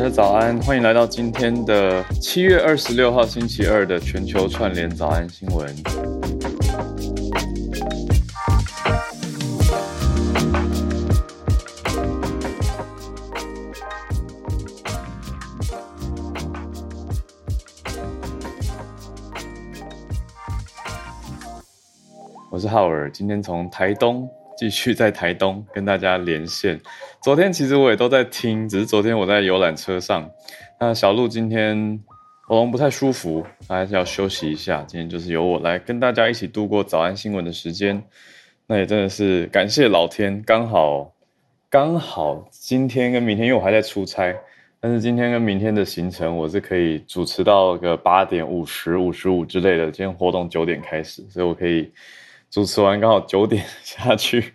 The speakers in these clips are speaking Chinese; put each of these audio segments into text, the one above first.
大家早安，欢迎来到今天的七月二十六号星期二的全球串联早安新闻。我是浩尔，今天从台东继续在台东跟大家连线。昨天其实我也都在听，只是昨天我在游览车上。那小鹿今天喉咙不太舒服，还是要休息一下。今天就是由我来跟大家一起度过早安新闻的时间。那也真的是感谢老天，刚好刚好今天跟明天，因为我还在出差，但是今天跟明天的行程我是可以主持到个八点五十五十五之类的。今天活动九点开始，所以我可以。主持完刚好九点下去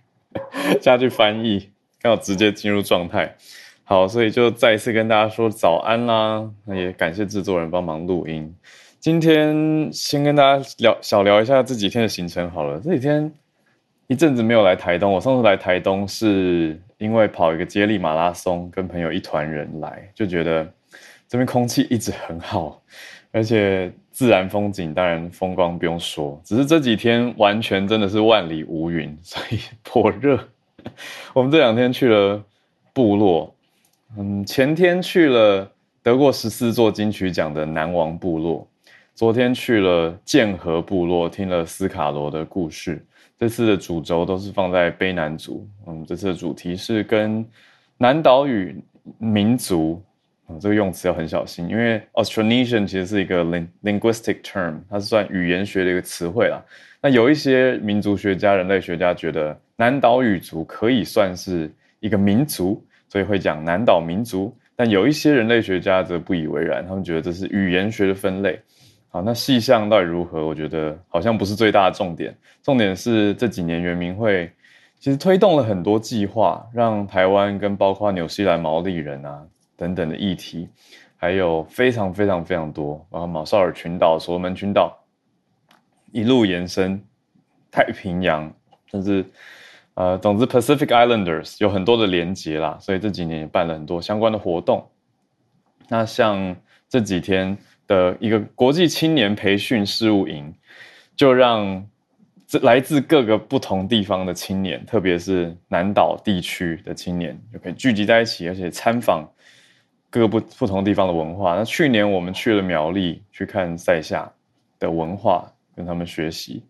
下去翻译，要直接进入状态。好，所以就再一次跟大家说早安啦。那也感谢制作人帮忙录音。今天先跟大家聊小聊一下这几天的行程好了。这几天一阵子没有来台东，我上次来台东是因为跑一个接力马拉松，跟朋友一团人来，就觉得这边空气一直很好，而且。自然风景当然风光不用说，只是这几天完全真的是万里无云，所以 颇热。我们这两天去了部落，嗯，前天去了得过十四座金曲奖的南王部落，昨天去了剑河部落，听了斯卡罗的故事。这次的主轴都是放在卑南族，嗯，这次的主题是跟南岛语民族。啊，这个用词要很小心，因为 Austronesian 其实是一个 linguistic term，它是算语言学的一个词汇啦。那有一些民族学家、人类学家觉得南岛语族可以算是一个民族，所以会讲南岛民族。但有一些人类学家则不以为然，他们觉得这是语言学的分类。好，那细项到底如何？我觉得好像不是最大的重点，重点是这几年原民会其实推动了很多计划，让台湾跟包括纽西兰毛利人啊。等等的议题，还有非常非常非常多，然后马绍尔群岛、所罗门群岛一路延伸，太平洋，甚至呃，总之 Pacific Islanders 有很多的连接啦，所以这几年也办了很多相关的活动。那像这几天的一个国际青年培训事务营，就让这来自各个不同地方的青年，特别是南岛地区的青年，就可以聚集在一起，而且参访。各个不不同地方的文化。那去年我们去了苗栗，去看塞夏的文化，跟他们学习。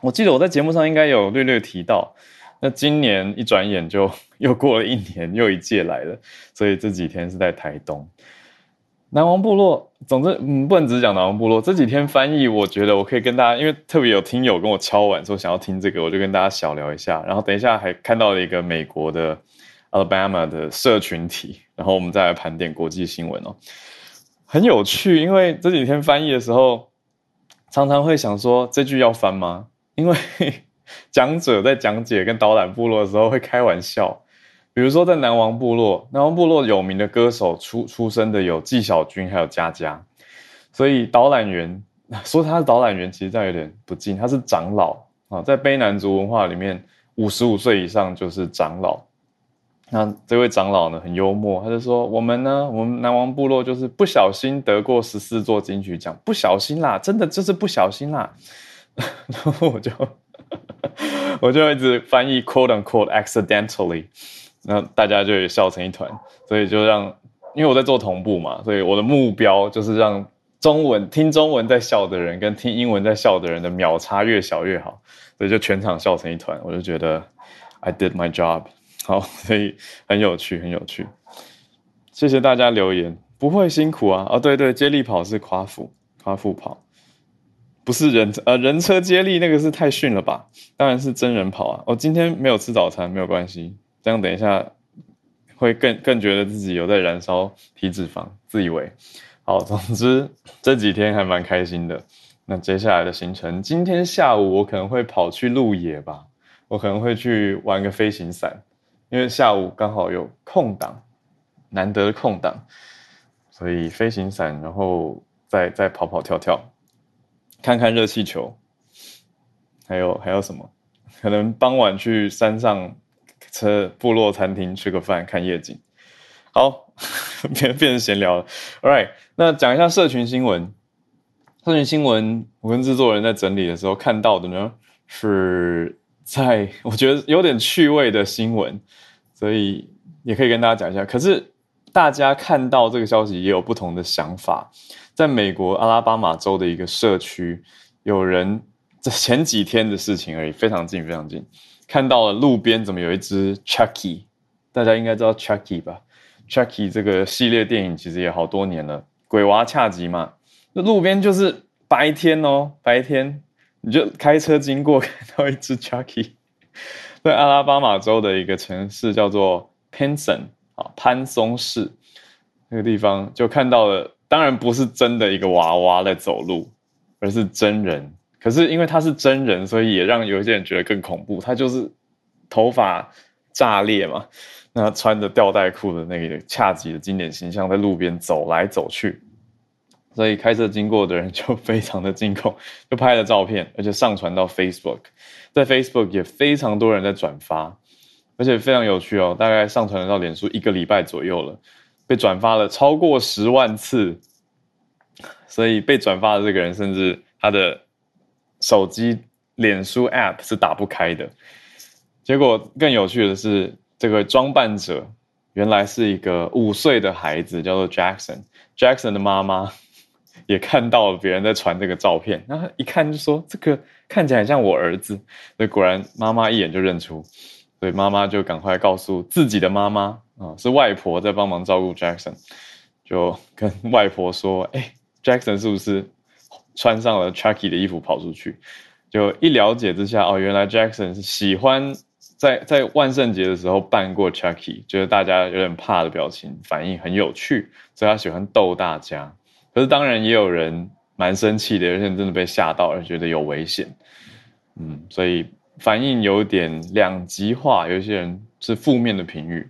我记得我在节目上应该有略略提到。那今年一转眼就 又过了一年，又一届来了。所以这几天是在台东南王部落。总之，嗯，不能只讲南王部落。这几天翻译，我觉得我可以跟大家，因为特别有听友跟我敲碗说想要听这个，我就跟大家小聊一下。然后等一下还看到了一个美国的。Alabama 的社群体，然后我们再来盘点国际新闻哦，很有趣。因为这几天翻译的时候，常常会想说这句要翻吗？因为 讲者在讲解跟导览部落的时候会开玩笑，比如说在南王部落，南王部落有名的歌手出出生的有纪晓君还有佳佳，所以导览员说他是导览员，其实这样有点不敬，他是长老啊，在卑南族文化里面，五十五岁以上就是长老。那这位长老呢很幽默，他就说：“我们呢，我们南王部落就是不小心得过十四座金曲奖，不小心啦，真的就是不小心啦。”然后我就我就一直翻译 “quote and quote accidentally”，那大家就也笑成一团。所以就让，因为我在做同步嘛，所以我的目标就是让中文听中文在笑的人跟听英文在笑的人的秒差越小越好。所以就全场笑成一团，我就觉得 I did my job。好，所以很有趣，很有趣。谢谢大家留言，不会辛苦啊。哦，对对，接力跑是夸父，夸父跑，不是人呃人车接力那个是太逊了吧？当然是真人跑啊。我今天没有吃早餐，没有关系，这样等一下会更更觉得自己有在燃烧体脂肪，自以为。好，总之这几天还蛮开心的。那接下来的行程，今天下午我可能会跑去露野吧，我可能会去玩个飞行伞。因为下午刚好有空档，难得的空档，所以飞行伞，然后再再跑跑跳跳，看看热气球，还有还有什么？可能傍晚去山上车部落餐厅吃个饭，看夜景。好，变变成闲聊了。All right，那讲一下社群新闻。社群新闻，我跟制作人在整理的时候看到的呢，是在我觉得有点趣味的新闻，所以也可以跟大家讲一下。可是大家看到这个消息也有不同的想法。在美国阿拉巴马州的一个社区，有人这前几天的事情而已，非常近，非常近，看到了路边怎么有一只 Chucky，大家应该知道 Chucky 吧？Chucky 这个系列电影其实也好多年了，鬼娃恰吉嘛。那路边就是白天哦，白天你就开车经过，看到一只 Chucky，在阿拉巴马州的一个城市叫做 Pinson 啊，潘松市那个地方就看到了，当然不是真的一个娃娃在走路，而是真人。可是因为他是真人，所以也让有些人觉得更恐怖。他就是头发炸裂嘛，那穿着吊带裤的那个恰吉的经典形象，在路边走来走去。所以开车经过的人就非常的惊恐，就拍了照片，而且上传到 Facebook，在 Facebook 也非常多人在转发，而且非常有趣哦，大概上传到脸书一个礼拜左右了，被转发了超过十万次，所以被转发的这个人甚至他的手机脸书 App 是打不开的。结果更有趣的是，这个装扮者原来是一个五岁的孩子，叫做 Jackson，Jackson 的妈妈。也看到了别人在传这个照片，然后一看就说这个看起来像我儿子，所以果然妈妈一眼就认出，所以妈妈就赶快告诉自己的妈妈啊，是外婆在帮忙照顾 Jackson，就跟外婆说，哎，Jackson 是不是穿上了 Chucky 的衣服跑出去？就一了解之下，哦，原来 Jackson 是喜欢在在万圣节的时候扮过 Chucky，觉得大家有点怕的表情反应很有趣，所以他喜欢逗大家。可是当然也有人蛮生气的，有些人真的被吓到，而觉得有危险，嗯，所以反应有点两极化。有些人是负面的评语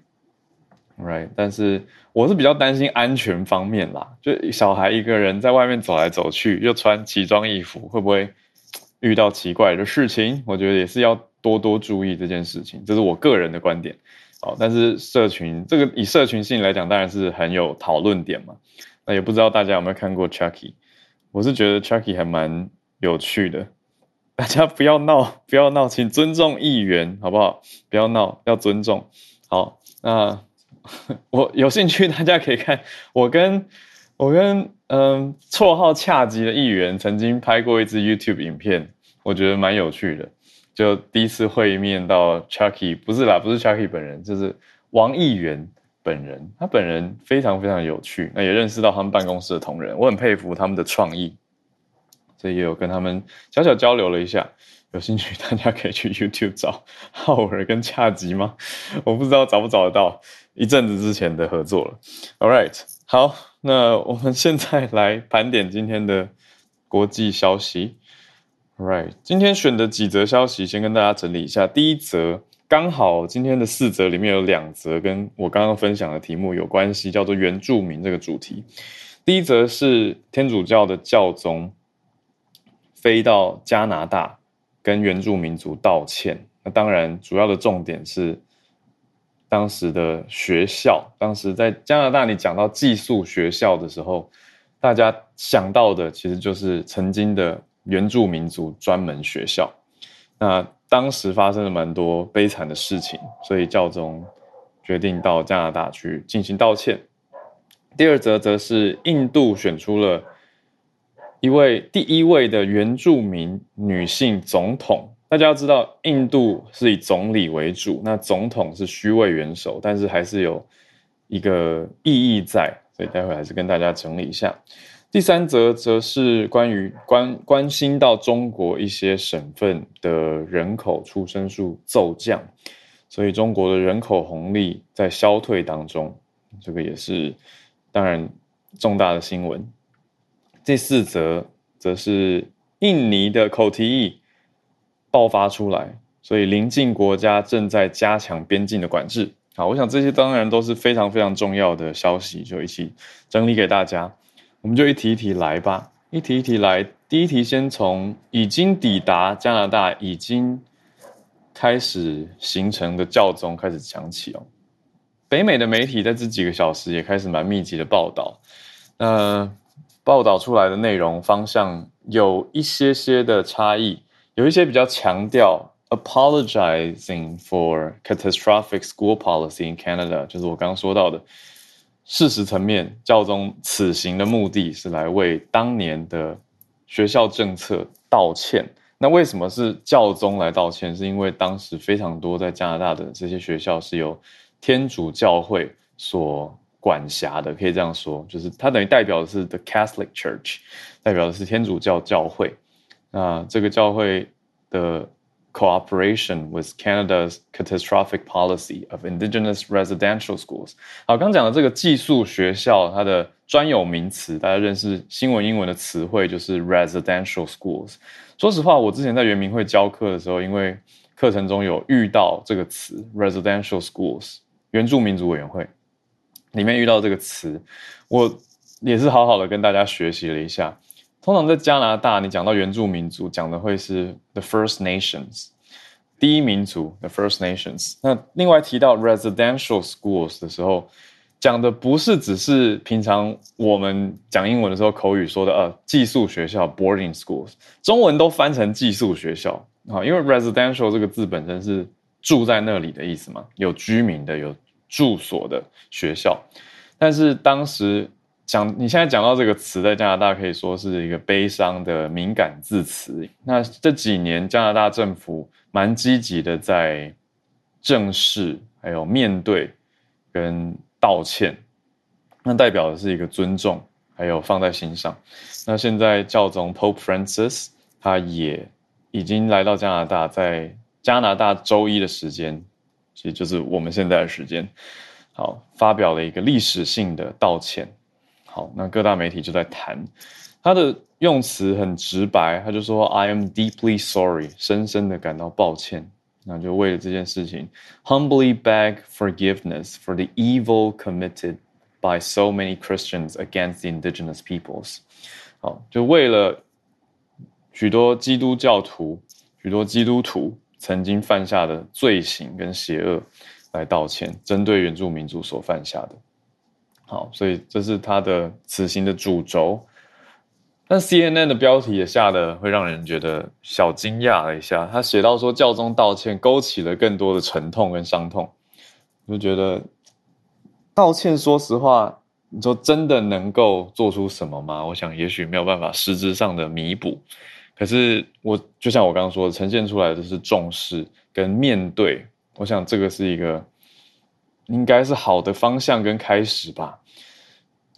，right？但是我是比较担心安全方面啦，就小孩一个人在外面走来走去，又穿奇装异服，会不会遇到奇怪的事情？我觉得也是要多多注意这件事情，这是我个人的观点。哦，但是社群这个以社群性来讲，当然是很有讨论点嘛。那也不知道大家有没有看过 Chucky，我是觉得 Chucky 还蛮有趣的。大家不要闹，不要闹，请尊重议员，好不好？不要闹，要尊重。好，那 我有兴趣，大家可以看我跟我跟嗯绰号恰吉的议员曾经拍过一支 YouTube 影片，我觉得蛮有趣的。就第一次会面到 Chucky，不是啦，不是 Chucky 本人，就是王议员。本人他本人非常非常有趣，那也认识到他们办公室的同仁，我很佩服他们的创意，所以也有跟他们小小交流了一下。有兴趣大家可以去 YouTube 找 浩尔跟恰吉吗？我不知道找不找得到，一阵子之前的合作了。All right，好，那我们现在来盘点今天的国际消息。All right，今天选的几则消息，先跟大家整理一下。第一则。刚好今天的四则里面有两则跟我刚刚分享的题目有关系，叫做原住民这个主题。第一则是天主教的教宗飞到加拿大跟原住民族道歉。那当然主要的重点是当时的学校，当时在加拿大你讲到寄宿学校的时候，大家想到的其实就是曾经的原住民族专门学校。那当时发生了蛮多悲惨的事情，所以教宗决定到加拿大去进行道歉。第二则则是印度选出了一位第一位的原住民女性总统。大家要知道，印度是以总理为主，那总统是虚位元首，但是还是有一个意义在，所以待会还是跟大家整理一下。第三则则是关于关关心到中国一些省份的人口出生数骤降，所以中国的人口红利在消退当中，这个也是当然重大的新闻。第四则则是印尼的口蹄疫爆发出来，所以邻近国家正在加强边境的管制。好，我想这些当然都是非常非常重要的消息，就一起整理给大家。我们就一题一题来吧，一题一题来。第一题先从已经抵达加拿大、已经开始行程的教宗开始讲起哦。北美的媒体在这几个小时也开始蛮密集的报道。那报道出来的内容方向有一些些的差异，有一些比较强调 apologizing for catastrophic school policy in Canada，就是我刚刚说到的事实层面，教宗此行的目的是来为当年的学校政策道歉。那为什么是教宗来道歉？是因为当时非常多在加拿大的这些学校是由天主教会所管辖的，可以这样说，就是它等于代表的是 the Catholic Church，代表的是天主教教会。那这个教会的 cooperation with Canada's catastrophic policy of Indigenous residential schools。好，刚讲的这个寄宿学校，它的专有名词，大家认识新闻英文的词汇就是 residential schools。说实话，我之前在圆明会教课的时候，因为课程中有遇到这个词 “residential schools”（ 原住民族委员会），里面遇到这个词，我也是好好的跟大家学习了一下。 通常在加拿大，你讲到原住民族，讲的会是 “the First Nations”（ 第一民族 ）（the First Nations）。那另外提到 “residential schools” 的时候，讲的不是只是平常我们讲英文的时候口语说的呃寄宿学校 boarding schools，中文都翻成寄宿学校啊，因为 residential 这个字本身是住在那里的意思嘛，有居民的有住所的学校。但是当时讲你现在讲到这个词，在加拿大可以说是一个悲伤的敏感字词。那这几年加拿大政府蛮积极的在正视还有面对跟。道歉，那代表的是一个尊重，还有放在心上。那现在教宗 Pope Francis 他也已经来到加拿大，在加拿大周一的时间，其实就是我们现在的时间，好发表了一个历史性的道歉。好，那各大媒体就在谈他的用词很直白，他就说 I am deeply sorry，深深的感到抱歉。那就为了这件事情，humbly beg forgiveness for the evil committed by so many Christians against the indigenous peoples。好，就为了许多基督教徒、许多基督徒曾经犯下的罪行跟邪恶来道歉，针对原住民族所犯下的。好，所以这是他的此行的主轴。但 CNN 的标题也下的会让人觉得小惊讶了一下。他写到说教宗道歉勾起了更多的沉痛跟伤痛，就觉得道歉，说实话，你说真的能够做出什么吗？我想也许没有办法实质上的弥补。可是我就像我刚刚说的，呈现出来的是重视跟面对。我想这个是一个应该是好的方向跟开始吧。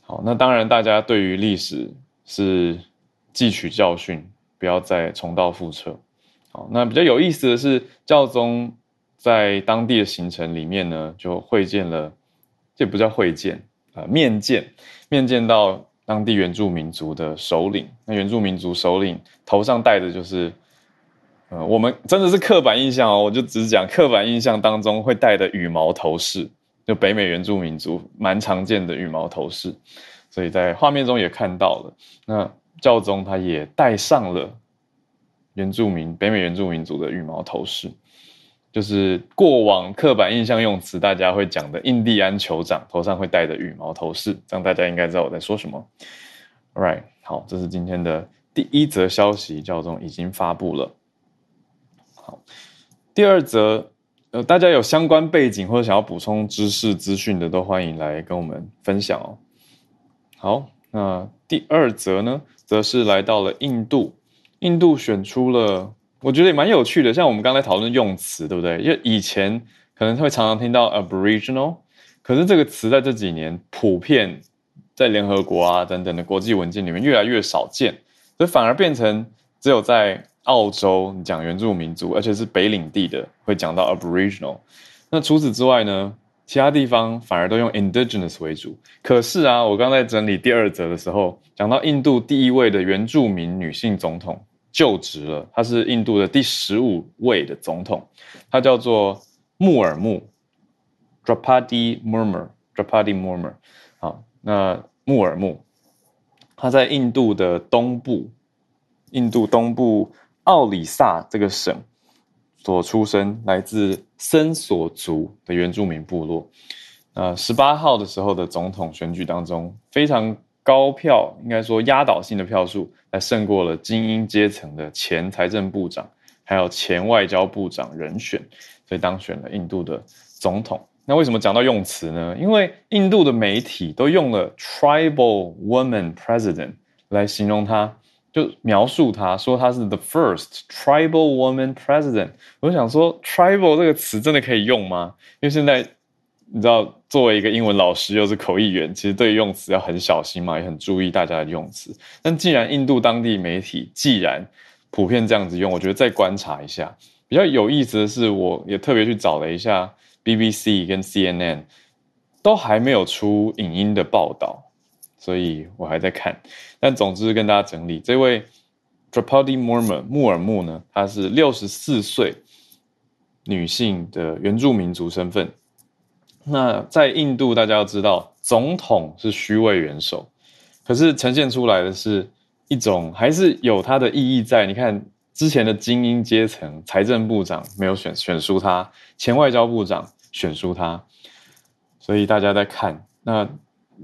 好，那当然大家对于历史。是汲取教训，不要再重蹈覆辙。好，那比较有意思的是，教宗在当地的行程里面呢，就会见了，这不叫会见啊，面见，面见到当地原住民族的首领。那原住民族首领头上戴的就是，呃，我们真的是刻板印象哦，我就只讲刻板印象当中会戴的羽毛头饰，就北美原住民族蛮常见的羽毛头饰。所以在画面中也看到了，那教宗他也戴上了原住民北美原住民族的羽毛头饰，就是过往刻板印象用词大家会讲的印第安酋长头上会戴的羽毛头饰，这样大家应该知道我在说什么。Right，好，这是今天的第一则消息，教宗已经发布了。好，第二则，呃，大家有相关背景或者想要补充知识资讯的，都欢迎来跟我们分享哦。好，那第二则呢，则是来到了印度。印度选出了，我觉得也蛮有趣的。像我们刚才讨论用词，对不对？因为以前可能会常常听到 Aboriginal，可是这个词在这几年普遍在联合国啊等等的国际文件里面越来越少见，所以反而变成只有在澳洲讲原住民族，而且是北领地的会讲到 Aboriginal。那除此之外呢？其他地方反而都用 indigenous 为主，可是啊，我刚在整理第二则的时候，讲到印度第一位的原住民女性总统就职了，她是印度的第十五位的总统，她叫做穆尔穆 （Drapadi Murmur，Drapadi Murmur。好，那穆尔穆，她在印度的东部，印度东部奥里萨这个省。所出生来自森索族的原住民部落，呃十八号的时候的总统选举当中，非常高票，应该说压倒性的票数，来胜过了精英阶层的前财政部长，还有前外交部长人选，所以当选了印度的总统。那为什么讲到用词呢？因为印度的媒体都用了 “tribal woman president” 来形容他，就描述他说他是 the first tribal woman president。我想说，tribal 这个词真的可以用吗？因为现在你知道，作为一个英文老师又是口译员，其实对用词要很小心嘛，也很注意大家的用词。但既然印度当地媒体既然普遍这样子用，我觉得再观察一下。比较有意思的是，我也特别去找了一下。BBC 跟 CNN 都还没有出影音的报道，所以我还在看。但总之跟大家整理，这位 Draupadi Murmu 穆尔穆呢，她是六十四岁女性的原住民族身份。那在印度，大家要知道，总统是虚位元首，可是呈现出来的是一种还是有它的意义在。你看之前的精英阶层，财政部长没有选选输他，前外交部长。选输他，所以大家在看。那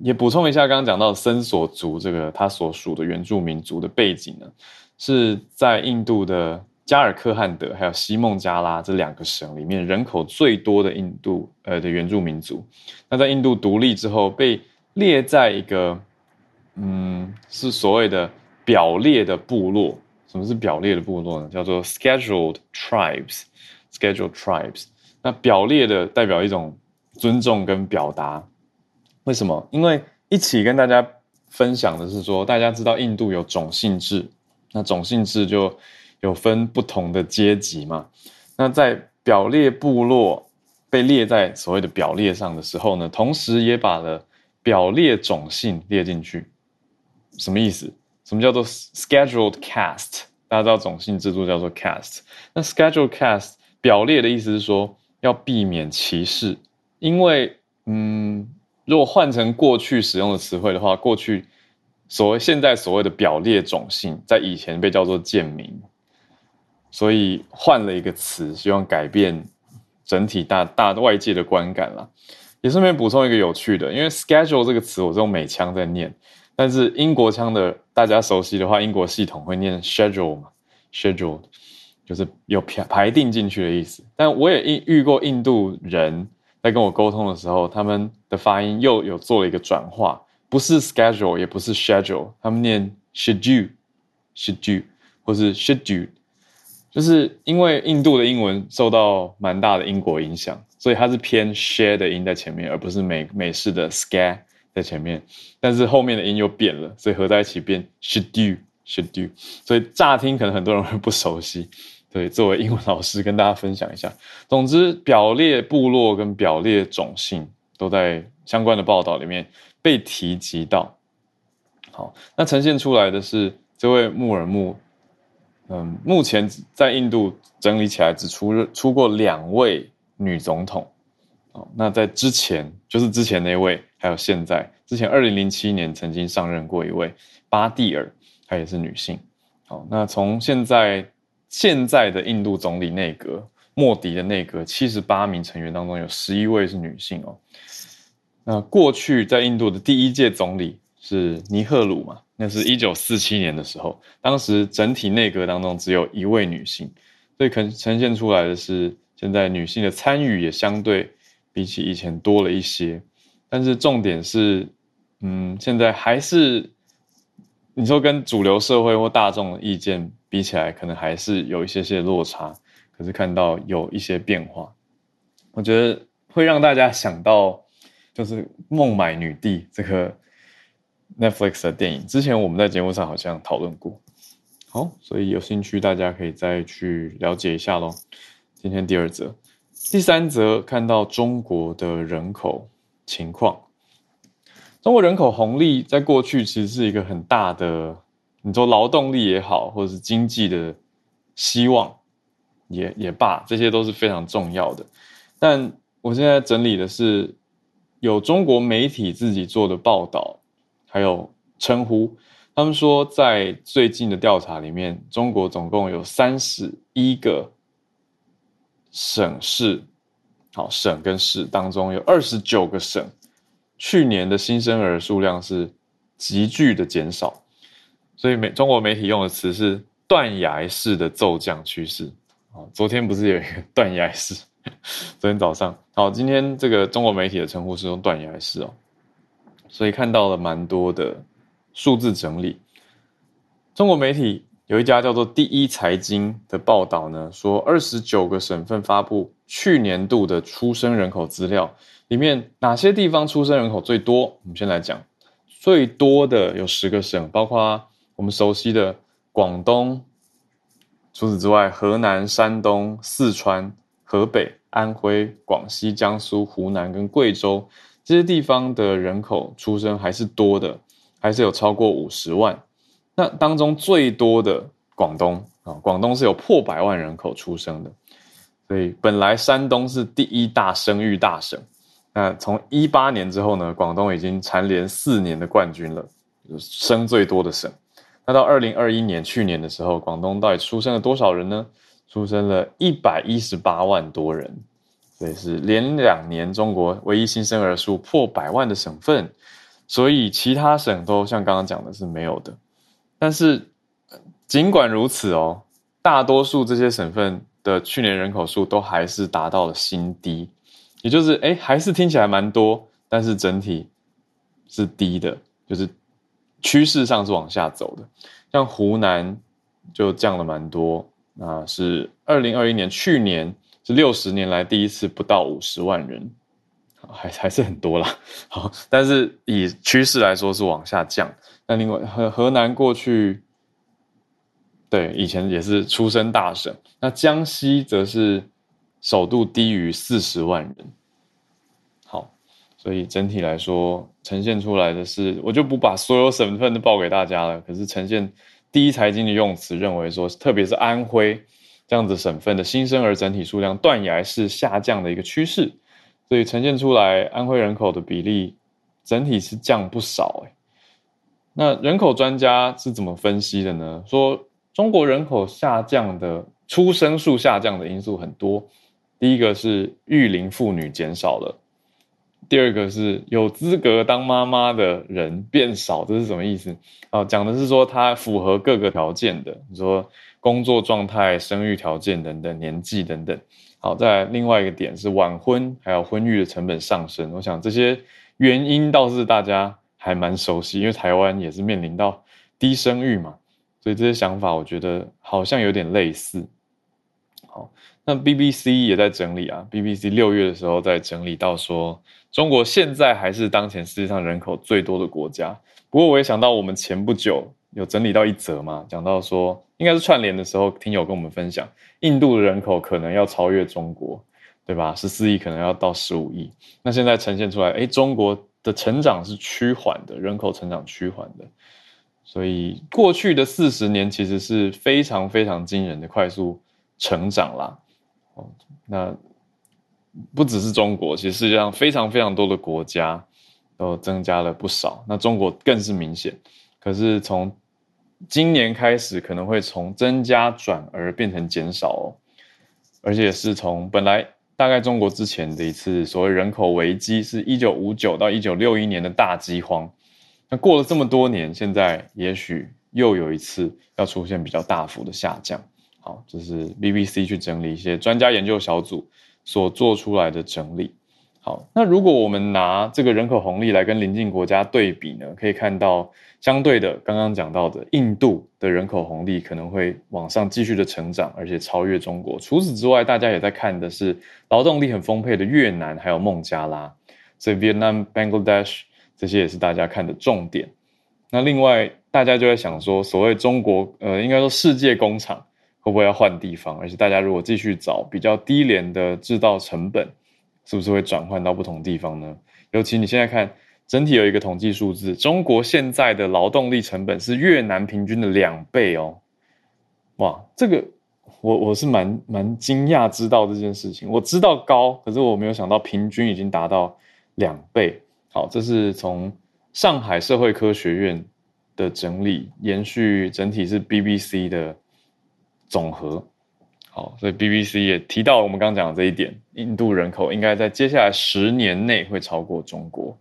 也补充一下，刚刚讲到森索族这个他所属的原住民族的背景呢，是在印度的加尔克汗德还有西孟加拉这两个省里面人口最多的印度呃的原住民族。那在印度独立之后，被列在一个嗯是所谓的表列的部落。什么是表列的部落呢？叫做 scheduled tribes。scheduled tribes。那表列的代表一种尊重跟表达，为什么？因为一起跟大家分享的是说，大家知道印度有种姓制，那种姓制就有分不同的阶级嘛。那在表列部落被列在所谓的表列上的时候呢，同时也把了表列种姓列进去。什么意思？什么叫做 scheduled cast？大家知道种姓制度叫做 cast，。那 scheduled cast 表列的意思是说。要避免歧视，因为，嗯，如果换成过去使用的词汇的话，过去所谓现在所谓的表列种姓，在以前被叫做贱民，所以换了一个词，希望改变整体大大外界的观感了。也顺便补充一个有趣的，因为 schedule 这个词我是用美腔在念，但是英国腔的大家熟悉的话，英国系统会念 schedule 嘛，schedule。就是有排排定进去的意思，但我也遇遇过印度人在跟我沟通的时候，他们的发音又有做了一个转化，不是 schedule 也不是 schedule，他们念 should you，should 或是 should 就是因为印度的英文受到蛮大的英国影响，所以它是偏 share 的音在前面，而不是美美式的 ska 在前面，但是后面的音又变了，所以合在一起变 should you，should 所以乍听可能很多人会不熟悉。对，作为英文老师跟大家分享一下。总之，表列部落跟表列种姓都在相关的报道里面被提及到。好，那呈现出来的是这位穆尔穆，嗯，目前在印度整理起来只出出过两位女总统。哦，那在之前就是之前那位，还有现在，之前二零零七年曾经上任过一位巴蒂尔，她也是女性。好，那从现在。现在的印度总理内阁，莫迪的内阁七十八名成员当中有十一位是女性哦。那过去在印度的第一届总理是尼赫鲁嘛？那是一九四七年的时候，当时整体内阁当中只有一位女性，所以可呈现出来的是现在女性的参与也相对比起以前多了一些。但是重点是，嗯，现在还是你说跟主流社会或大众的意见。比起来，可能还是有一些些落差，可是看到有一些变化，我觉得会让大家想到，就是《孟买女帝》这个 Netflix 的电影。之前我们在节目上好像讨论过，好，所以有兴趣大家可以再去了解一下喽。今天第二则，第三则看到中国的人口情况，中国人口红利在过去其实是一个很大的。你说劳动力也好，或者是经济的希望也也罢，这些都是非常重要的。但我现在整理的是有中国媒体自己做的报道，还有称呼，他们说在最近的调查里面，中国总共有三十一个省市，好，省跟市当中有二十九个省，去年的新生儿数量是急剧的减少，所以美中国媒体用的词是断崖式的骤降趋势。哦，昨天不是有一个断崖式？昨天早上，好，今天这个中国媒体的称呼是用断崖式哦，所以看到了蛮多的数字整理。中国媒体有一家叫做第一财经的报道呢，说二十九个省份发布去年度的出生人口资料，里面哪些地方出生人口最多？我们先来讲，最多的有十个省，包括我们熟悉的广东。除此之外，河南、山东、四川、河北、安徽、广西、江苏、湖南跟贵州这些地方的人口出生还是多的，还是有超过五十万。那当中最多的广东啊，广东是有破百万人口出生的。所以本来山东是第一大生育大省，那从一八年之后呢，广东已经蝉联四年的冠军了，生最多的省。那到二零二一年，去年的时候，广东到底出生了多少人呢？出生了一百一十八万多人，所以是连两年中国唯一新生儿数破百万的省份。所以其他省都像刚刚讲的是没有的。但是尽管如此哦，大多数这些省份的去年人口数都还是达到了新低，也就是哎，还是听起来蛮多，但是整体是低的，就是。趋势上是往下走的，像湖南就降了蛮多，那是二零二一年去年是六十年来第一次不到五十万人，还还是很多啦。好，但是以趋势来说是往下降。那另外河河南过去对以前也是出生大省，那江西则是首度低于四十万人。所以整体来说，呈现出来的是，我就不把所有省份都报给大家了。可是呈现第一财经的用词，认为说，特别是安徽这样子省份的新生儿整体数量断崖式下降的一个趋势，所以呈现出来安徽人口的比例整体是降不少哎。那人口专家是怎么分析的呢？说中国人口下降的出生数下降的因素很多，第一个是育龄妇女减少了。第二个是有资格当妈妈的人变少，这是什么意思？哦，讲的是说他符合各个条件的，你说工作状态、生育条件等等、年纪等等。好，在另外一个点是晚婚，还有婚育的成本上升。我想这些原因倒是大家还蛮熟悉，因为台湾也是面临到低生育嘛，所以这些想法我觉得好像有点类似。好，那 BBC 也在整理啊，BBC 六月的时候在整理到说。中国现在还是当前世界上人口最多的国家。不过我也想到，我们前不久有整理到一则嘛，讲到说，应该是串联的时候，听友跟我们分享，印度的人口可能要超越中国，对吧？十四亿可能要到十五亿。那现在呈现出来，哎，中国的成长是趋缓的，人口成长趋缓的。所以过去的四十年其实是非常非常惊人的快速成长啦。那。不只是中国，其实世界上非常非常多的国家都增加了不少。那中国更是明显。可是从今年开始，可能会从增加转而变成减少哦。而且是从本来大概中国之前的一次所谓人口危机，是一九五九到一九六一年的大饥荒。那过了这么多年，现在也许又有一次要出现比较大幅的下降。好，这是 BBC 去整理一些专家研究小组。所做出来的整理，好，那如果我们拿这个人口红利来跟邻近国家对比呢，可以看到相对的，刚刚讲到的印度的人口红利可能会往上继续的成长，而且超越中国。除此之外，大家也在看的是劳动力很丰沛的越南，还有孟加拉，所以 Vietnam、Bangladesh 这些也是大家看的重点。那另外，大家就在想说，所谓中国，呃，应该说世界工厂。会不会要换地方？而且大家如果继续找比较低廉的制造成本，是不是会转换到不同地方呢？尤其你现在看整体有一个统计数字，中国现在的劳动力成本是越南平均的两倍哦。哇，这个我我是蛮蛮惊讶知道这件事情。我知道高，可是我没有想到平均已经达到两倍。好，这是从上海社会科学院的整理，延续整体是 BBC 的。总和好，所以 BBC 也提到我们刚刚讲的这一点，印度人口应该在接下来十年内会超过中国。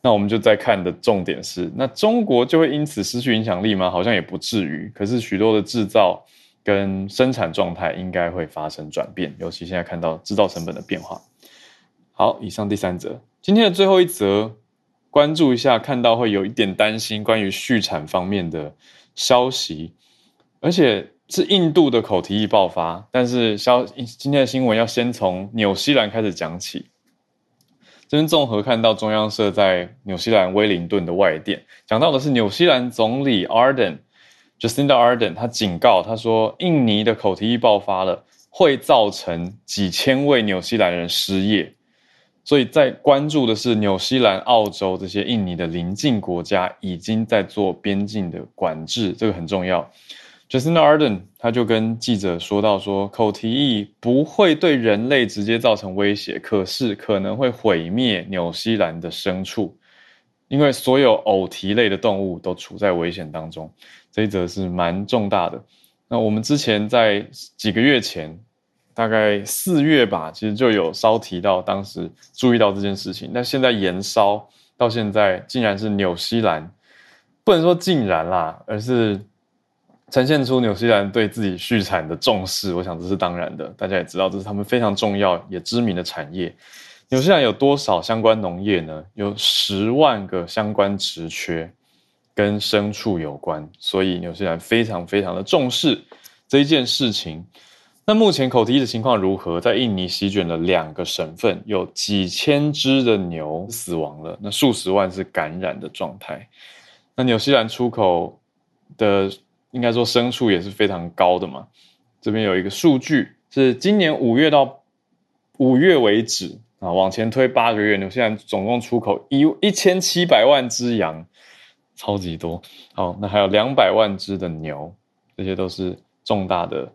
那我们就再看的重点是，那中国就会因此失去影响力吗？好像也不至于。可是许多的制造跟生产状态应该会发生转变，尤其现在看到制造成本的变化。好，以上第三则，今天的最后一则，关注一下，看到会有一点担心关于续产方面的消息，而且是印度的口蹄疫爆发。但是消今天的新闻要先从纽西兰开始讲起。这边综合看到中央社在纽西兰威灵顿的外电讲到的是纽西兰总理 Arden，Jacinda Arden，他警告他说，印尼的口蹄疫爆发了，会造成几千位纽西兰人失业。所以在关注的是纽西兰、澳洲这些印尼的邻近国家已经在做边境的管制，这个很重要。Jacinda Arden 他就跟记者说到说，口蹄疫不会对人类直接造成威胁，可是可能会毁灭纽西兰的牲畜，因为所有偶蹄类的动物都处在危险当中。这一则是蛮重大的。那我们之前在几个月前，大概四月吧，其实就有稍提到，当时注意到这件事情。但现在延烧到现在，竟然是纽西兰，不能说竟然啦，而是。呈现出纽西兰对自己畜产的重视，我想这是当然的。大家也知道，这是他们非常重要也知名的产业。纽西兰有多少相关农业呢？有十万个相关职缺跟牲畜有关，所以纽西兰非常非常的重视这一件事情。那目前口蹄疫的情况如何？在印尼席卷了两个省份，有几千只的牛死亡了，那数十万是感染的状态。那纽西兰出口的。应该说牲畜也是非常高的嘛。这边有一个数据，是今年五月到五月为止啊，往前推八个月，纽西兰总共出口一一千七百万只羊，超级多。好，那还有两百万只的牛，这些都是重大的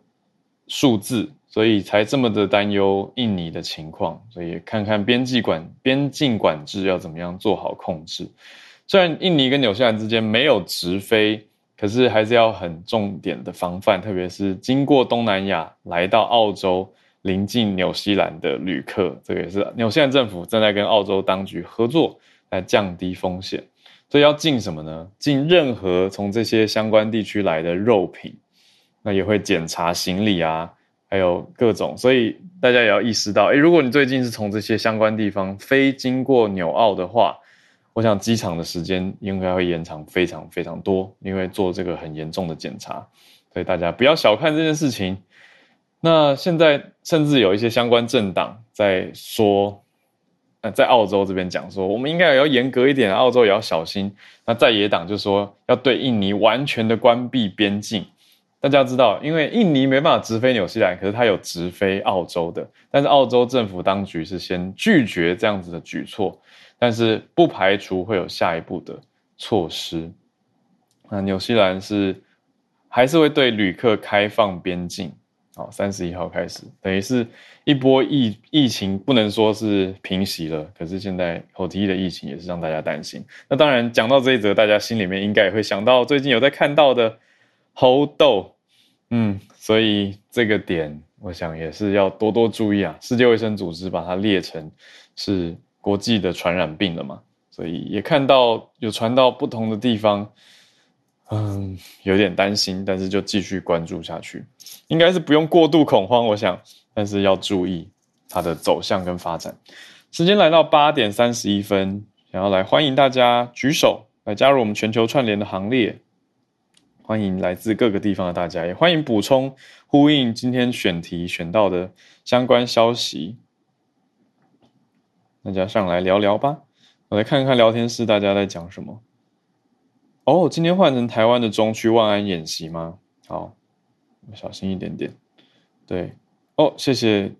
数字，所以才这么的担忧印尼的情况。所以看看边境管边境管制要怎么样做好控制。虽然印尼跟纽西兰之间没有直飞。可是还是要很重点的防范，特别是经过东南亚来到澳洲临近纽西兰的旅客，这个也是纽西兰政府正在跟澳洲当局合作来降低风险。所以要禁什么呢？禁任何从这些相关地区来的肉品，那也会检查行李啊，还有各种。所以大家也要意识到，诶，如果你最近是从这些相关地方飞经过纽澳的话。我想机场的时间应该会延长非常非常多，因为做这个很严重的检查，所以大家不要小看这件事情。那现在甚至有一些相关政党在说，呃，在澳洲这边讲说，我们应该也要严格一点，澳洲也要小心。那在野党就说要对印尼完全的关闭边境。大家知道，因为印尼没办法直飞纽西兰，可是它有直飞澳洲的，但是澳洲政府当局是先拒绝这样子的举措。但是不排除会有下一步的措施。那纽西兰是还是会对旅客开放边境？好，三十一号开始，等于是一波疫疫情不能说是平息了，可是现在口蹄疫的疫情也是让大家担心。那当然讲到这一则，大家心里面应该也会想到最近有在看到的猴痘，嗯，所以这个点我想也是要多多注意啊。世界卫生组织把它列成是。国际的传染病了嘛，所以也看到有传到不同的地方，嗯，有点担心，但是就继续关注下去，应该是不用过度恐慌，我想，但是要注意它的走向跟发展。时间来到八点三十一分，想要来欢迎大家举手来加入我们全球串联的行列，欢迎来自各个地方的大家，也欢迎补充呼应今天选题选到的相关消息。大家上来聊聊吧，我来看看聊天室大家在讲什么。哦，今天换成台湾的中区万安演习吗？好，小心一点点。对，哦，谢谢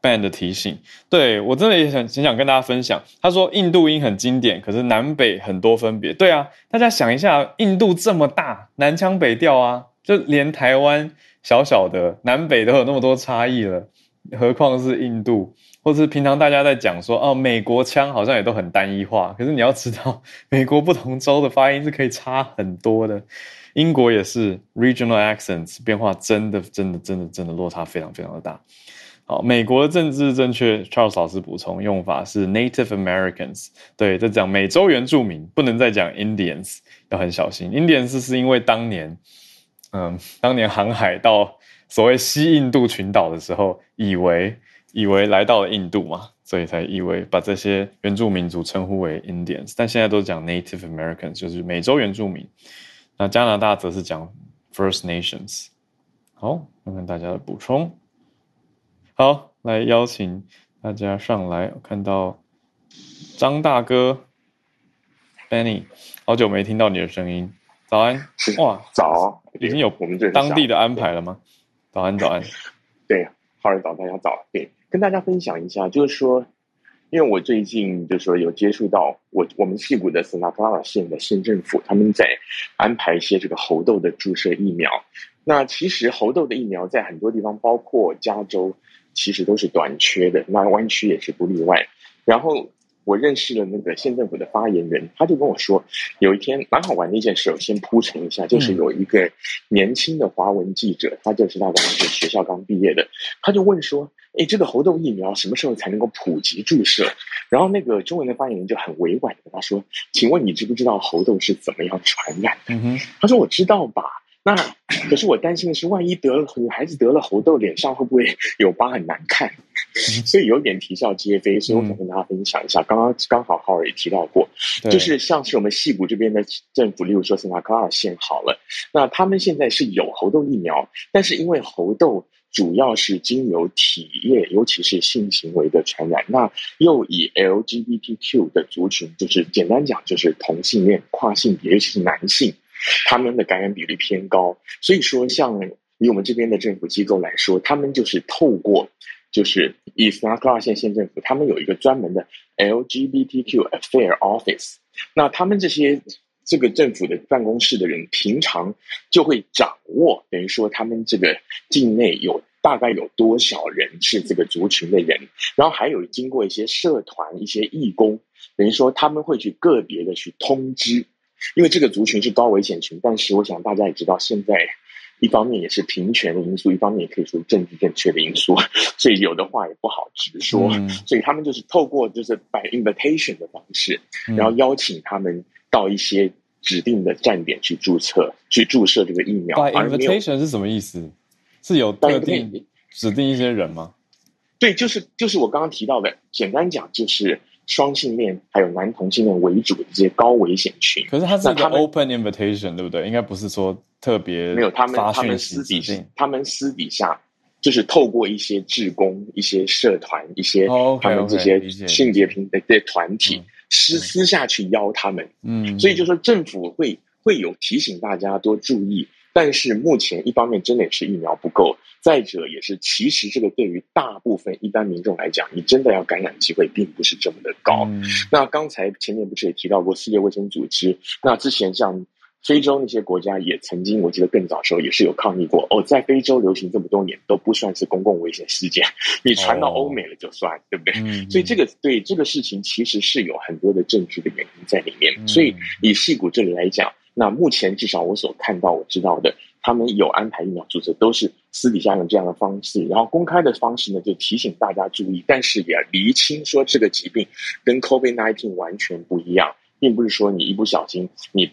Ben 的提醒。对我真的也想很想跟大家分享。他说印度音很经典，可是南北很多分别。对啊，大家想一下，印度这么大，南腔北调啊，就连台湾小小的南北都有那么多差异了，何况是印度？或者平常大家在讲说哦，美国腔好像也都很单一化，可是你要知道，美国不同州的发音是可以差很多的。英国也是 regional accents 变化真的真的真的真的落差非常非常的大。好，美国的政治正确，Charles 老师补充用法是 Native Americans，对，在讲美洲原住民，不能再讲 Indians，要很小心。Indians 是因为当年，嗯，当年航海到所谓西印度群岛的时候，以为以为来到了印度嘛，所以才以为把这些原住民族称呼为 Indians，但现在都讲 Native Americans，就是美洲原住民。那加拿大则是讲 First Nations。好，看看大家的补充。好，来邀请大家上来。我看到张大哥，Benny，好久没听到你的声音。早安，哇，早，已经有我们这当地的安排了吗？早安，早安。对，好人早，大家早。对，跟大家分享一下，就是说，因为我最近就是说有接触到我我们西谷的斯纳克拉县的县政府，他们在安排一些这个猴痘的注射疫苗。那其实猴痘的疫苗在很多地方，包括加州。其实都是短缺的，那湾区也是不例外。然后我认识了那个县政府的发言人，他就跟我说，有一天蛮好玩的一件事，我先铺陈一下，就是有一个年轻的华文记者，他就是大概是学校刚毕业的，他就问说：“哎，这个猴痘疫苗什么时候才能够普及注射？”然后那个中文的发言人就很委婉的跟他说：“请问你知不知道猴痘是怎么样传染的？”他说：“我知道吧。”那 可是我担心的是，万一得了女孩子得了猴痘，脸上会不会有疤很难看？所以有点啼笑皆非。所以我想跟大家分享一下，刚刚刚好浩尔也提到过，就是像是我们西谷这边的政府，例如说圣塔克拉尔县好了，那他们现在是有猴痘疫苗，但是因为猴痘主要是经由体液，尤其是性行为的传染，那又以 LGBTQ 的族群，就是简单讲就是同性恋、跨性别，尤其是男性。他们的感染比例偏高，所以说，像以我们这边的政府机构来说，他们就是透过，就是伊斯拉克拉县县政府，他们有一个专门的 LGBTQ Affair Office。那他们这些这个政府的办公室的人，平常就会掌握，等于说他们这个境内有大概有多少人是这个族群的人，然后还有经过一些社团、一些义工，等于说他们会去个别的去通知。因为这个族群是高危险群，但是我想大家也知道，现在一方面也是平权的因素，一方面也可以说政治正确的因素，所以有的话也不好直说。所以他们就是透过就是 by invitation 的方式，然后邀请他们到一些指定的站点去注册、去注射这个疫苗。by invitation 是什么意思？是有特定指定一些人吗？对，就是就是我刚刚提到的，简单讲就是。双性恋还有男同性恋为主的这些高危险群，可是他是一个 open invitation，对不对？应该不是说特别没有他们，他们私底下，他们私底下就是透过一些志工、一些社团、一些他们这些性别平等的团体私私下去邀他们。嗯，所以就说政府会会有提醒大家多注意。但是目前一方面真的也是疫苗不够，再者也是其实这个对于大部分一般民众来讲，你真的要感染机会并不是这么的高。那刚才前面不是也提到过世界卫生组织？那之前像非洲那些国家也曾经，我记得更早时候也是有抗议过哦，在非洲流行这么多年都不算是公共危险事件，你传到欧美了就算，对不对？所以这个对这个事情其实是有很多的证据的原因在里面。所以以戏骨这里来讲。那目前至少我所看到、我知道的，他们有安排疫苗注射，都是私底下用这样的方式，然后公开的方式呢，就提醒大家注意，但是也厘清说这个疾病跟 COVID-19 完全不一样，并不是说你一不小心，你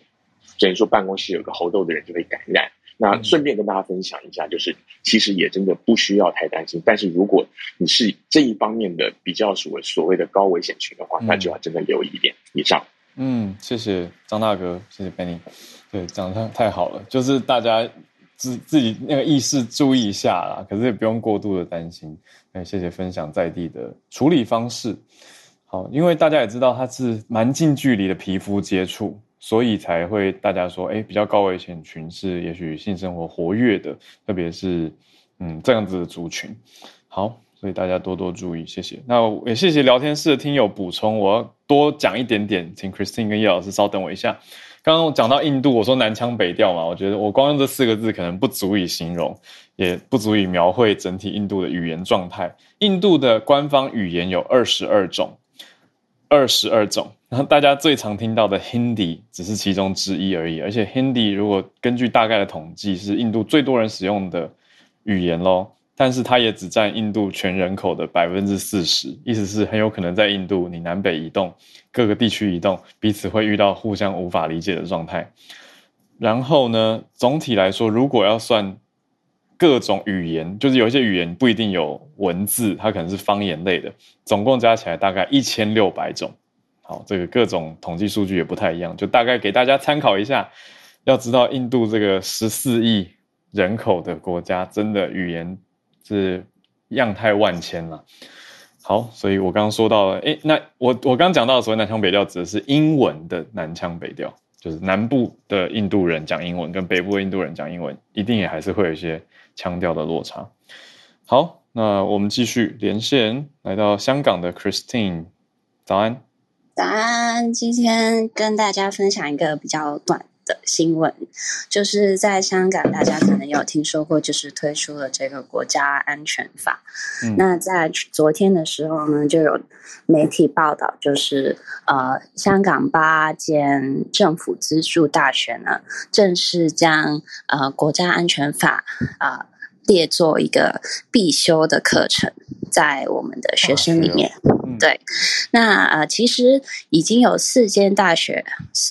等于说办公室有个猴痘的人就会感染。那顺便跟大家分享一下，就是其实也真的不需要太担心，但是如果你是这一方面的比较所所谓的高危险群的话，那就要真的留意一点。以上。嗯，谢谢张大哥，谢谢 Benny，对，讲的太好了，就是大家自自己那个意识注意一下啦，可是也不用过度的担心。哎，谢谢分享在地的处理方式。好，因为大家也知道它是蛮近距离的皮肤接触，所以才会大家说，哎，比较高危险群是也许性生活活跃的，特别是嗯这样子的族群。好。所以大家多多注意，谢谢。那也谢谢聊天室的听友补充，我要多讲一点点，请 Christine 跟叶老师稍等我一下。刚刚我讲到印度，我说南腔北调嘛，我觉得我光用这四个字可能不足以形容，也不足以描绘整体印度的语言状态。印度的官方语言有二十二种，二十二种。然后大家最常听到的 Hindi 只是其中之一而已，而且 Hindi 如果根据大概的统计是印度最多人使用的语言咯，但是它也只占印度全人口的百分之四十，意思是很有可能在印度你南北移动，各个地区移动，彼此会遇到互相无法理解的状态。然后呢，总体来说，如果要算各种语言，就是有一些语言不一定有文字，它可能是方言类的，总共加起来大概一千六百种。好，这个各种统计数据也不太一样，就大概给大家参考一下。要知道，印度这个十四亿人口的国家，真的语言是样态万千了。好，所以我刚刚说到了，诶，那我我刚刚讲到的所谓南腔北调，指的是英文的南腔北调，就是南部的印度人讲英文，跟北部的印度人讲英文，一定也还是会有一些腔调的落差。好，那我们继续连线，来到香港的 Christine，早安。早安，今天跟大家分享一个比较短的新闻，就是在香港，大家可能有听说过，就是推出了这个国家安全法。那在昨天的时候呢，就有媒体报道，就是呃，香港八间政府资助大学呢，正式将呃国家安全法啊。列作一个必修的课程，在我们的学生里面。对，那呃，其实已经有四间大学、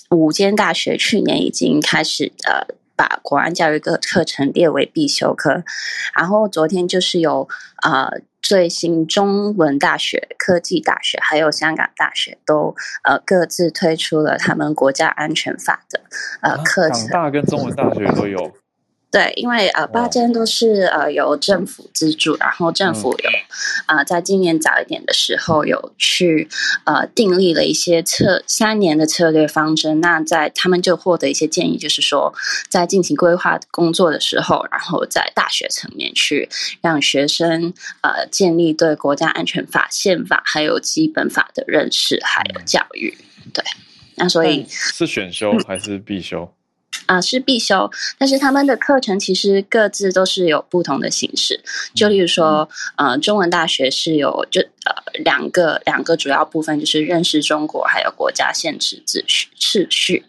五间大学去年已经开始呃，把国安教育课课程列为必修课。然后昨天就是有呃最新中文大学、科技大学还有香港大学都呃各自推出了他们国家安全法的呃课程。港大跟中文大学都有。对，因为呃，八间都是呃由政府资助，然后政府有呃，在今年早一点的时候有去呃订立了一些策三年的策略方针。那在他们就获得一些建议，就是说在进行规划工作的时候，然后在大学层面去让学生呃建立对国家安全法、宪法还有基本法的认识，还有教育。对，那所以是选修还是必修？啊，是必修，但是他们的课程其实各自都是有不同的形式。就例如说，呃，中文大学是有就呃两个两个主要部分，就是认识中国，还有国家限制秩序秩序。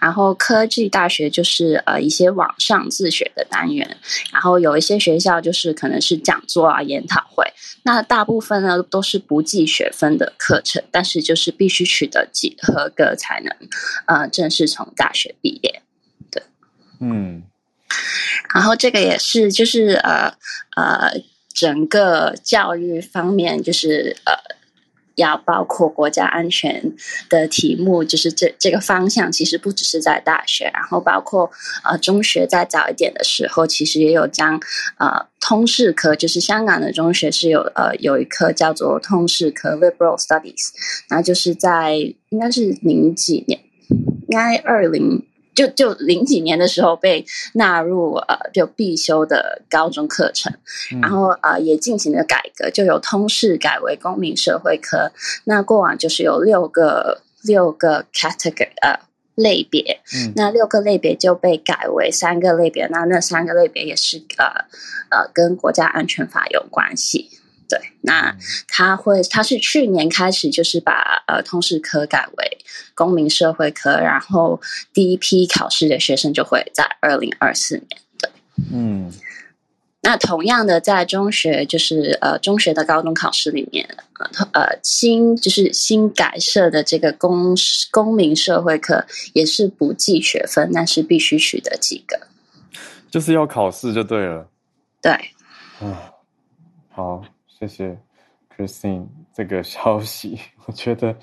然后科技大学就是呃一些网上自学的单元，然后有一些学校就是可能是讲座啊、研讨会。那大部分呢都是不计学分的课程，但是就是必须取得几合格才能呃正式从大学毕业。嗯，然后这个也是，就是呃呃，整个教育方面，就是呃，要包括国家安全的题目，就是这这个方向，其实不只是在大学，然后包括呃中学再早一点的时候，其实也有将呃通识科，就是香港的中学是有呃有一科叫做通识科 （Liberal Studies），那就是在应该是零几年，应该二零。就就零几年的时候被纳入呃就必修的高中课程，然后呃也进行了改革，就有通识改为公民社会科。那过往就是有六个六个 category 呃类别，那六个类别就被改为三个类别。那那三个类别也是呃呃跟国家安全法有关系。对，那他会，他是去年开始就是把呃通识科改为公民社会科，然后第一批考试的学生就会在二零二四年。对，嗯，那同样的，在中学就是呃中学的高中考试里面，呃呃新就是新改设的这个公公民社会课也是不计学分，但是必须取得及格，就是要考试就对了。对，嗯，好。谢谢，Christine 这个消息，我觉得，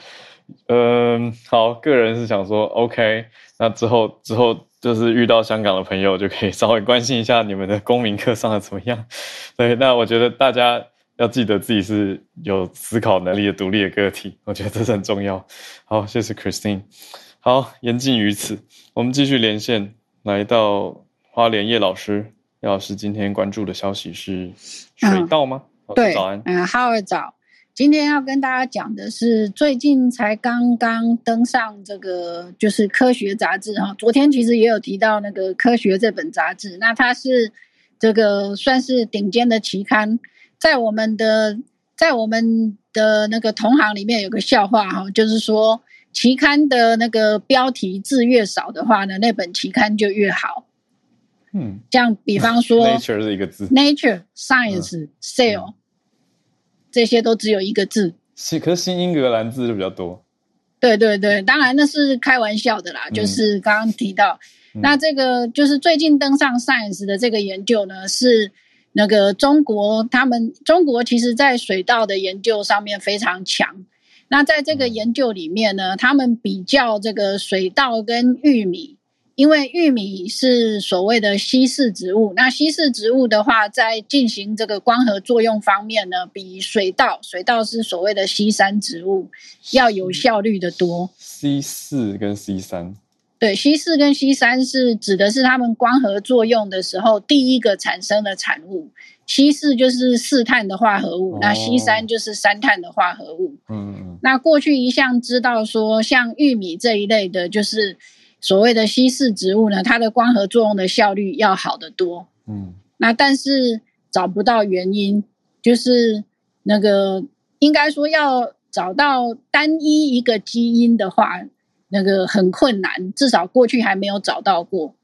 嗯，好，个人是想说，OK，那之后之后就是遇到香港的朋友，就可以 稍微关心一下你们的公民课上的怎么样。对，那我觉得大家要记得自己是有思考能力的独立的个体，我觉得这是很重要。好，谢谢 Christine。好，言尽于此，我们继续连线，来到花莲叶老师，叶老师今天关注的消息是水稻吗？对，嗯，哈尔早，今天要跟大家讲的是最近才刚刚登上这个就是科学杂志哈，昨天其实也有提到那个科学这本杂志，那它是这个算是顶尖的期刊，在我们的在我们的那个同行里面有个笑话哈，就是说期刊的那个标题字越少的话呢，那本期刊就越好。嗯。像比方说，nature 是一个字，Nature、Science、Cell 这些都只有一个字。新可是新英格兰字就比较多。对对对，当然那是开玩笑的啦，嗯就是刚刚提到，嗯那这个就是最近登上 Science 的这个研究呢，是那个中国他们中国其实在水稻的研究上面非常强。那在这个嗯研究里面呢，他们比较这个水稻跟玉米，因为玉米是所谓的稀释植物，那稀释植物的话，在进行这个光合作用方面呢，比水稻水稻是所谓的稀山植物要有效率的多。C 四跟 C 三，对，硒四跟稀三是指的是它们光合作用的时候第一个产生的产物。稀四就是四碳的化合物，那稀三就是三碳的化合物。嗯嗯那过去一向知道说，像玉米这一类的，就是所谓的稀释植物呢，它的光合作用的效率要好得多。嗯那但是找不到原因，就是那个应该说要找到单一一个基因的话，那个很困难，至少过去还没有找到过。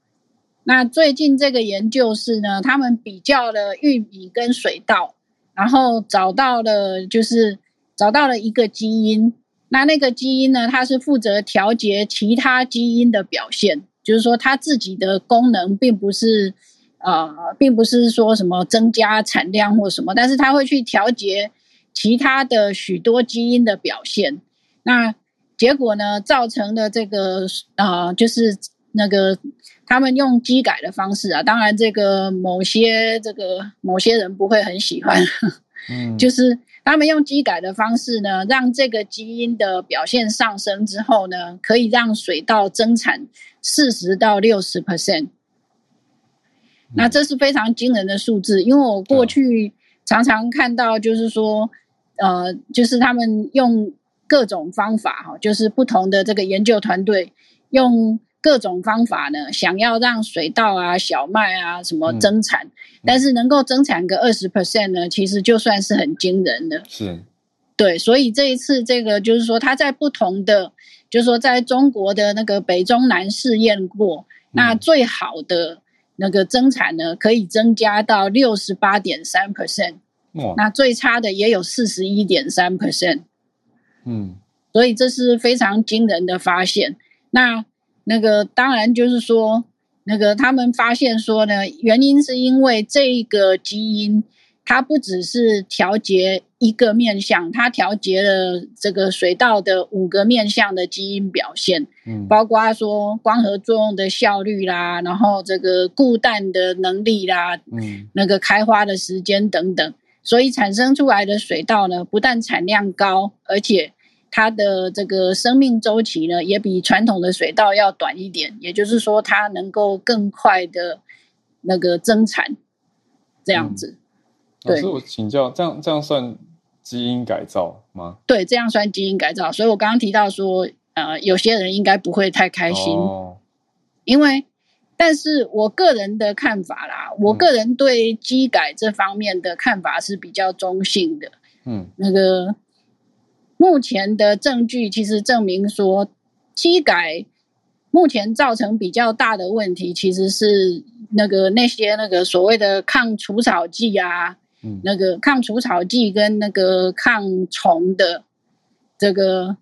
那最近这个研究是呢，他们比较了玉米跟水稻，然后找到了就是找到了一个基因。那那个基因呢，它是负责调节其他基因的表现，就是说它自己的功能并不是呃，并不是说什么增加产量或什么，但是它会去调节其他的许多基因的表现。那结果呢，造成的这个呃，就是那个他们用机改的方式啊，当然这个某些这个某些人不会很喜欢，嗯，就是他们用基改的方式呢，让这个基因的表现上升之后呢，可以让水稻增产四十到六十 percent。那这是非常惊人的数字，因为我过去常常看到，就是说，呃，就是他们用各种方法哈，就是不同的这个研究团队用各种方法呢，想要让水稻啊、小麦啊什么嗯增产，但是能够增产个二十 percent 呢，其实就算是很惊人的。是。对，所以这一次这个就是说，他在不同的，就是说在中国的那个北中南试验过，那嗯最好的那个增产呢，可以增加到六十八点三 percent，那最差的也有四十一点三 percent，嗯。所以这是非常惊人的发现。那那个当然就是说，那个他们发现说呢，原因是因为这个基因它不只是调节一个面相，它调节了这个水稻的五个面相的基因表现，嗯，包括说光合作用的效率啦，然后这个固氮的能力啦，嗯那个开花的时间等等，所以产生出来的水稻呢，不但产量高，而且它的这个生命周期呢，也比传统的水稻要短一点。也就是说，它能够更快的那个增产，这样子。对老师，我请教，这样这样算基因改造吗？对，这样算基因改造。所以我刚刚提到说，呃，有些人应该不会太开心，哦，因为。但是我个人的看法啦，我个人对基改这方面的看法是比较中性的。嗯那个目前的证据其实证明说，机改目前造成比较大的问题，其实是那个那些那个所谓的抗除草剂啊，嗯那个抗除草剂跟那个抗虫的这个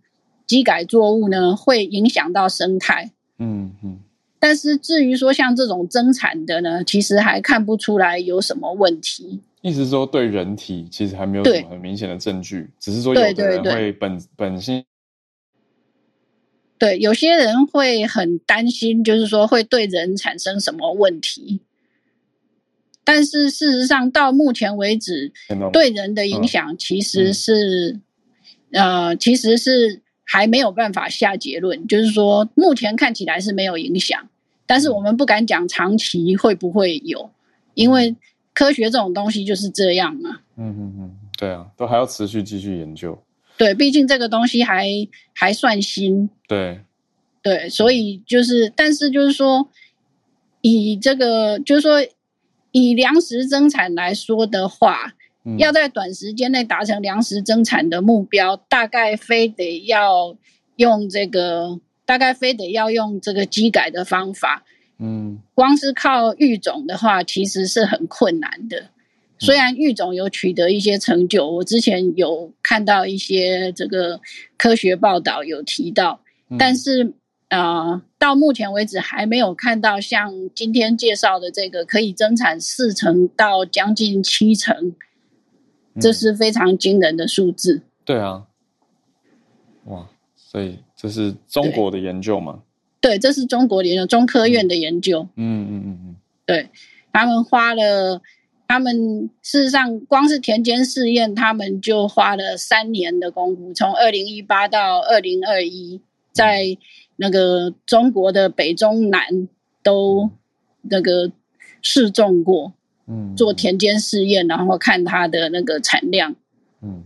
机改作物呢，会影响到生态。嗯嗯但是至于说像这种增产的呢，其实还看不出来有什么问题。意思是说对人体其实还没有什对。么很明显的证据，只是说有人会本本性。对，有些人会很担心，就是说会对人产生什么问题。但是事实上，到目前为止，对人的影响其实。是，呃，其实是还没有办法下结论。就是说，目前看起来是没有影响，但是我们不敢讲长期会不会有，因为科学这种东西就是这样嘛。嗯嗯嗯，对啊，都还要持续继续研究，对，毕竟这个东西还还算新，对，对，所以就是，但是就是说，以这个就是说，以粮食增产来说的话，嗯要在短时间内达成粮食增产的目标，大概非得要用这个，大概非得要用这个机改的方法。嗯光是靠育种的话，其实是很困难的。虽然育种有取得一些成就，我之前有看到一些这个科学报道有提到，嗯但是呃，到目前为止还没有看到像今天介绍的这个可以增产四成到将近七成，这嗯是非常惊人的数字。对啊，哇，所以这是中国的研究嘛？对，这是中国研究中科院的研究。嗯嗯嗯嗯。对他们花了，他们事实上光是田间试验，他们就花了三年的功夫，从二零一八到二零二一，在那个中国的北中南都那个试种过，嗯，做田间试验，然后看它的那个产量。嗯，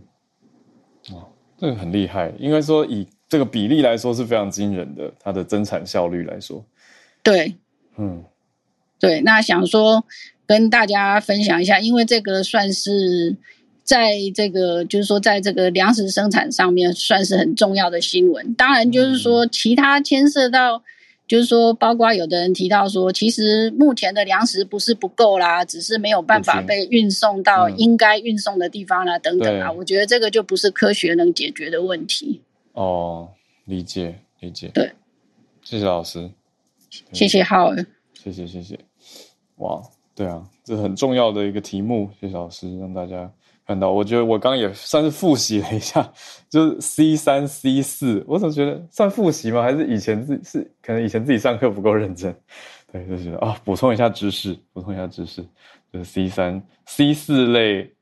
哦，这个很厉害，应该说以这个比例来说是非常惊人的，它的增产效率来说，对嗯对，那想说跟大家分享一下，因为这个算是在这个就是说在这个粮食生产上面算是很重要的新闻。当然，就是说其他牵涉到，就是说包括有的人提到说，其实目前的粮食不是不够啦，只是没有办法被运送到嗯应该运送的地方啦，等等啊。我觉得这个就不是科学能解决的问题。哦，理解理解，对，谢谢老师，谢谢浩尔。谢谢谢谢，哇，对啊，这很重要的一个题目，谢谢老师让大家看到。我觉得我刚刚也算是复习了一下，就是 C 三 C 四，我怎么觉得算复习吗？还是以前自是可能以前自己上课不够认真？对，就觉得啊，补充一下知识，补充一下知识，就是 C 三 C 四类。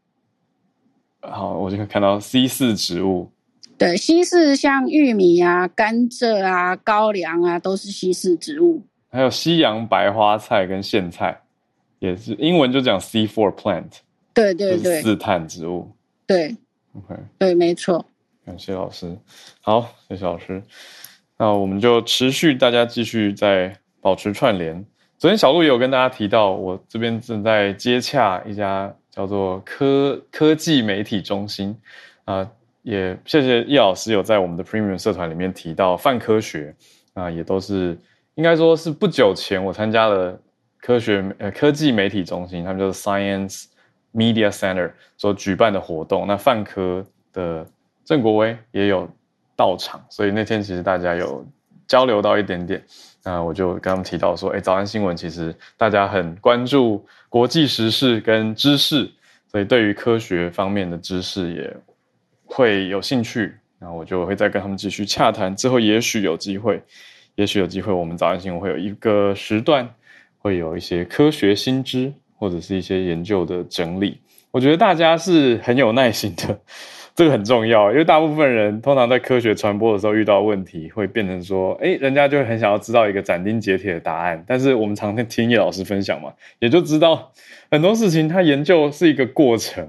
好，我就看到 C 四植物，对，西式像玉米啊、甘蔗啊、高粱啊，都是西式植物。还有西洋白花菜跟苋菜，也是英文就讲 C four plant，对对对就是四碳植物。对 OK，对，没错。感谢老师。好，谢谢老师。那我们就持续大家继续在保持串联。昨天小鹿也有跟大家提到，我这边正在接洽一家叫做科科技媒体中心啊、也谢谢叶老师有在我们的 Premium 社团里面提到泛科学啊、也都是应该说是不久前我参加了科学呃科技媒体中心，他们叫做 Science Media Center 所举办的活动。那泛科的郑国威也有到场，所以那天其实大家有交流到一点点。那我就跟他们提到说，哎，早安新闻其实大家很关注国际时事跟知识，所以对于科学方面的知识也会有兴趣。那我就会再跟他们继续洽谈，之后也许有机会，也许有机会，我们早安新闻会有一个时段，会有一些科学新知或者是一些研究的整理。我觉得大家是很有耐心的，这个很重要，因为大部分人通常在科学传播的时候遇到问题，会变成说，哎，人家就很想要知道一个斩钉截铁的答案。但是我们常听叶老师分享嘛，也就知道很多事情，它研究是一个过程，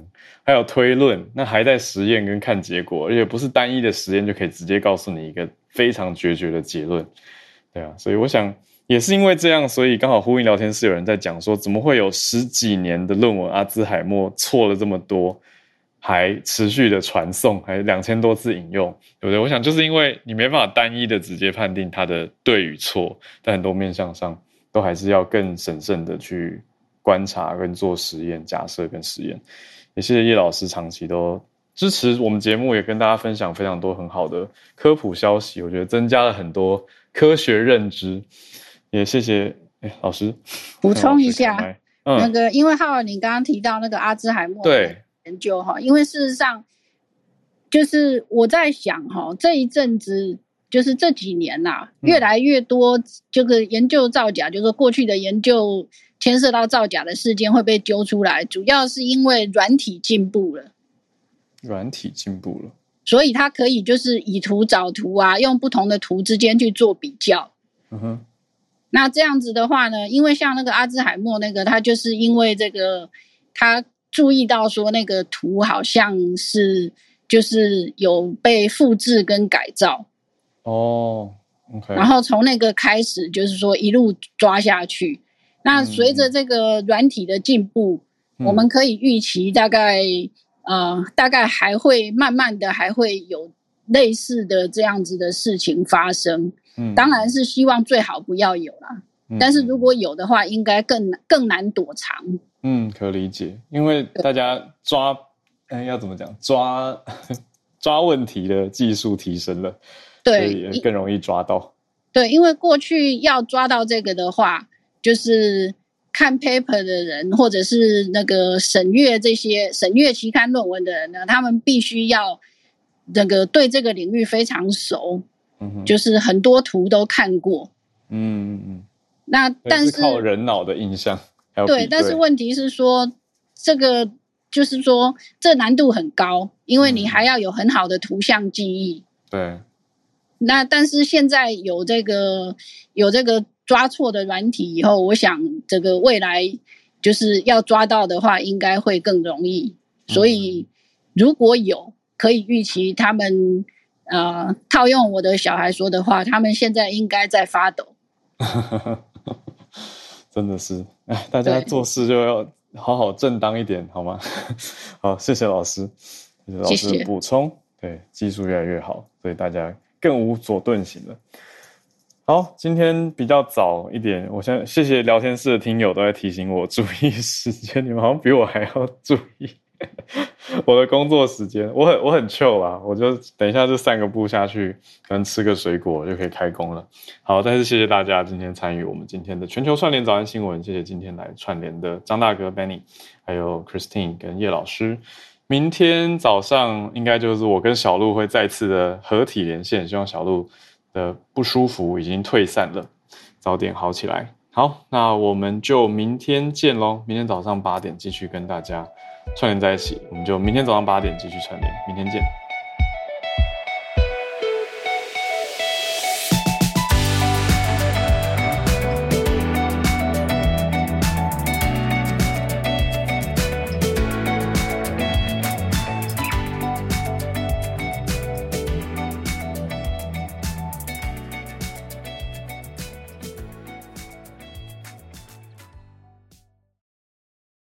还有推论，那还在实验跟看结果，而且不是单一的实验就可以直接告诉你一个非常决绝的结论。对啊，所以我想也是因为这样，所以刚好呼应聊天室有人在讲说，怎么会有十几年的论文阿兹海默错了这么多，还持续的传送，还两千多次引用，对不对？我想就是因为你没办法单一的直接判定它的对与错，在很多面向上都还是要更审慎的去观察跟做实验、假设跟实验。也谢谢叶老师长期都支持我们节目，也跟大家分享非常多很好的科普消息，我觉得增加了很多科学认知。也谢谢哎老师补充一下嗯，那个，因为浩尔你刚刚提到那个阿兹海默对，研究哈，因为事实上就是我在想哈，这一阵子就是这几年呐、嗯越来越多这个研究造假，就是说过去的研究牵涉到造假的事件会被揪出来，主要是因为软体进步了。软体进步了，所以它可以就是以图找图啊，用不同的图之间去做比较。嗯哼，那这样子的话呢，因为像那个阿兹海默那个，他就是因为这个，他注意到说那个图好像是就是有被复制跟改造，哦，OK，然后从那个开始就是说一路抓下去。那随着这个软体的进步，我们可以预期大概呃大概还会慢慢的还会有类似的这样子的事情发生。嗯，当然是希望最好不要有啦，嗯，但是如果有的话，应该更更难躲藏。嗯，可理解，因为大家抓，哎，要怎么讲？抓 抓问题的技术提升了，对也更容易抓到。对，因为过去要抓到这个的话，就是看 paper 的人，或者是那个审阅这些审阅期刊论文的人呢，他们必须要那个对这个领域非常熟，嗯，就是很多图都看过。嗯嗯嗯，那但是是靠人脑的印象，对，但是问题是说，这个就是说这难度很高，因为你嗯还要有很好的图像记忆。对，那但是现在有这个有这个抓错的软体以后，我想这个未来就是要抓到的话，应该会更容易。所以如果有可以预期，他们呃套用我的小孩说的话，他们现在应该在发抖。真的是，哎，大家做事就要好好正当一点，好吗？好，谢谢老师，谢谢老师谢谢的补充。对，技术越来越好，所以大家更无所遁形了。好，今天比较早一点，我先谢谢聊天室的听友都在提醒我注意时间，你们好像比我还要注意 我的工作时间。我很我很 chill 啊，我就等一下就散个步下去，可能吃个水果就可以开工了。好，再次谢谢大家今天参与我们今天的全球串联早安新闻，谢谢今天来串联的张大哥 Benny，还有 Christine 跟叶老师。明天早上应该就是我跟小鹿会再次的合体连线，希望小鹿的不舒服已经退散了，早点好起来。好，那我们就明天见喽！明天早上八点继续跟大家串联在一起，我们就明天早上八点继续串联，明天见。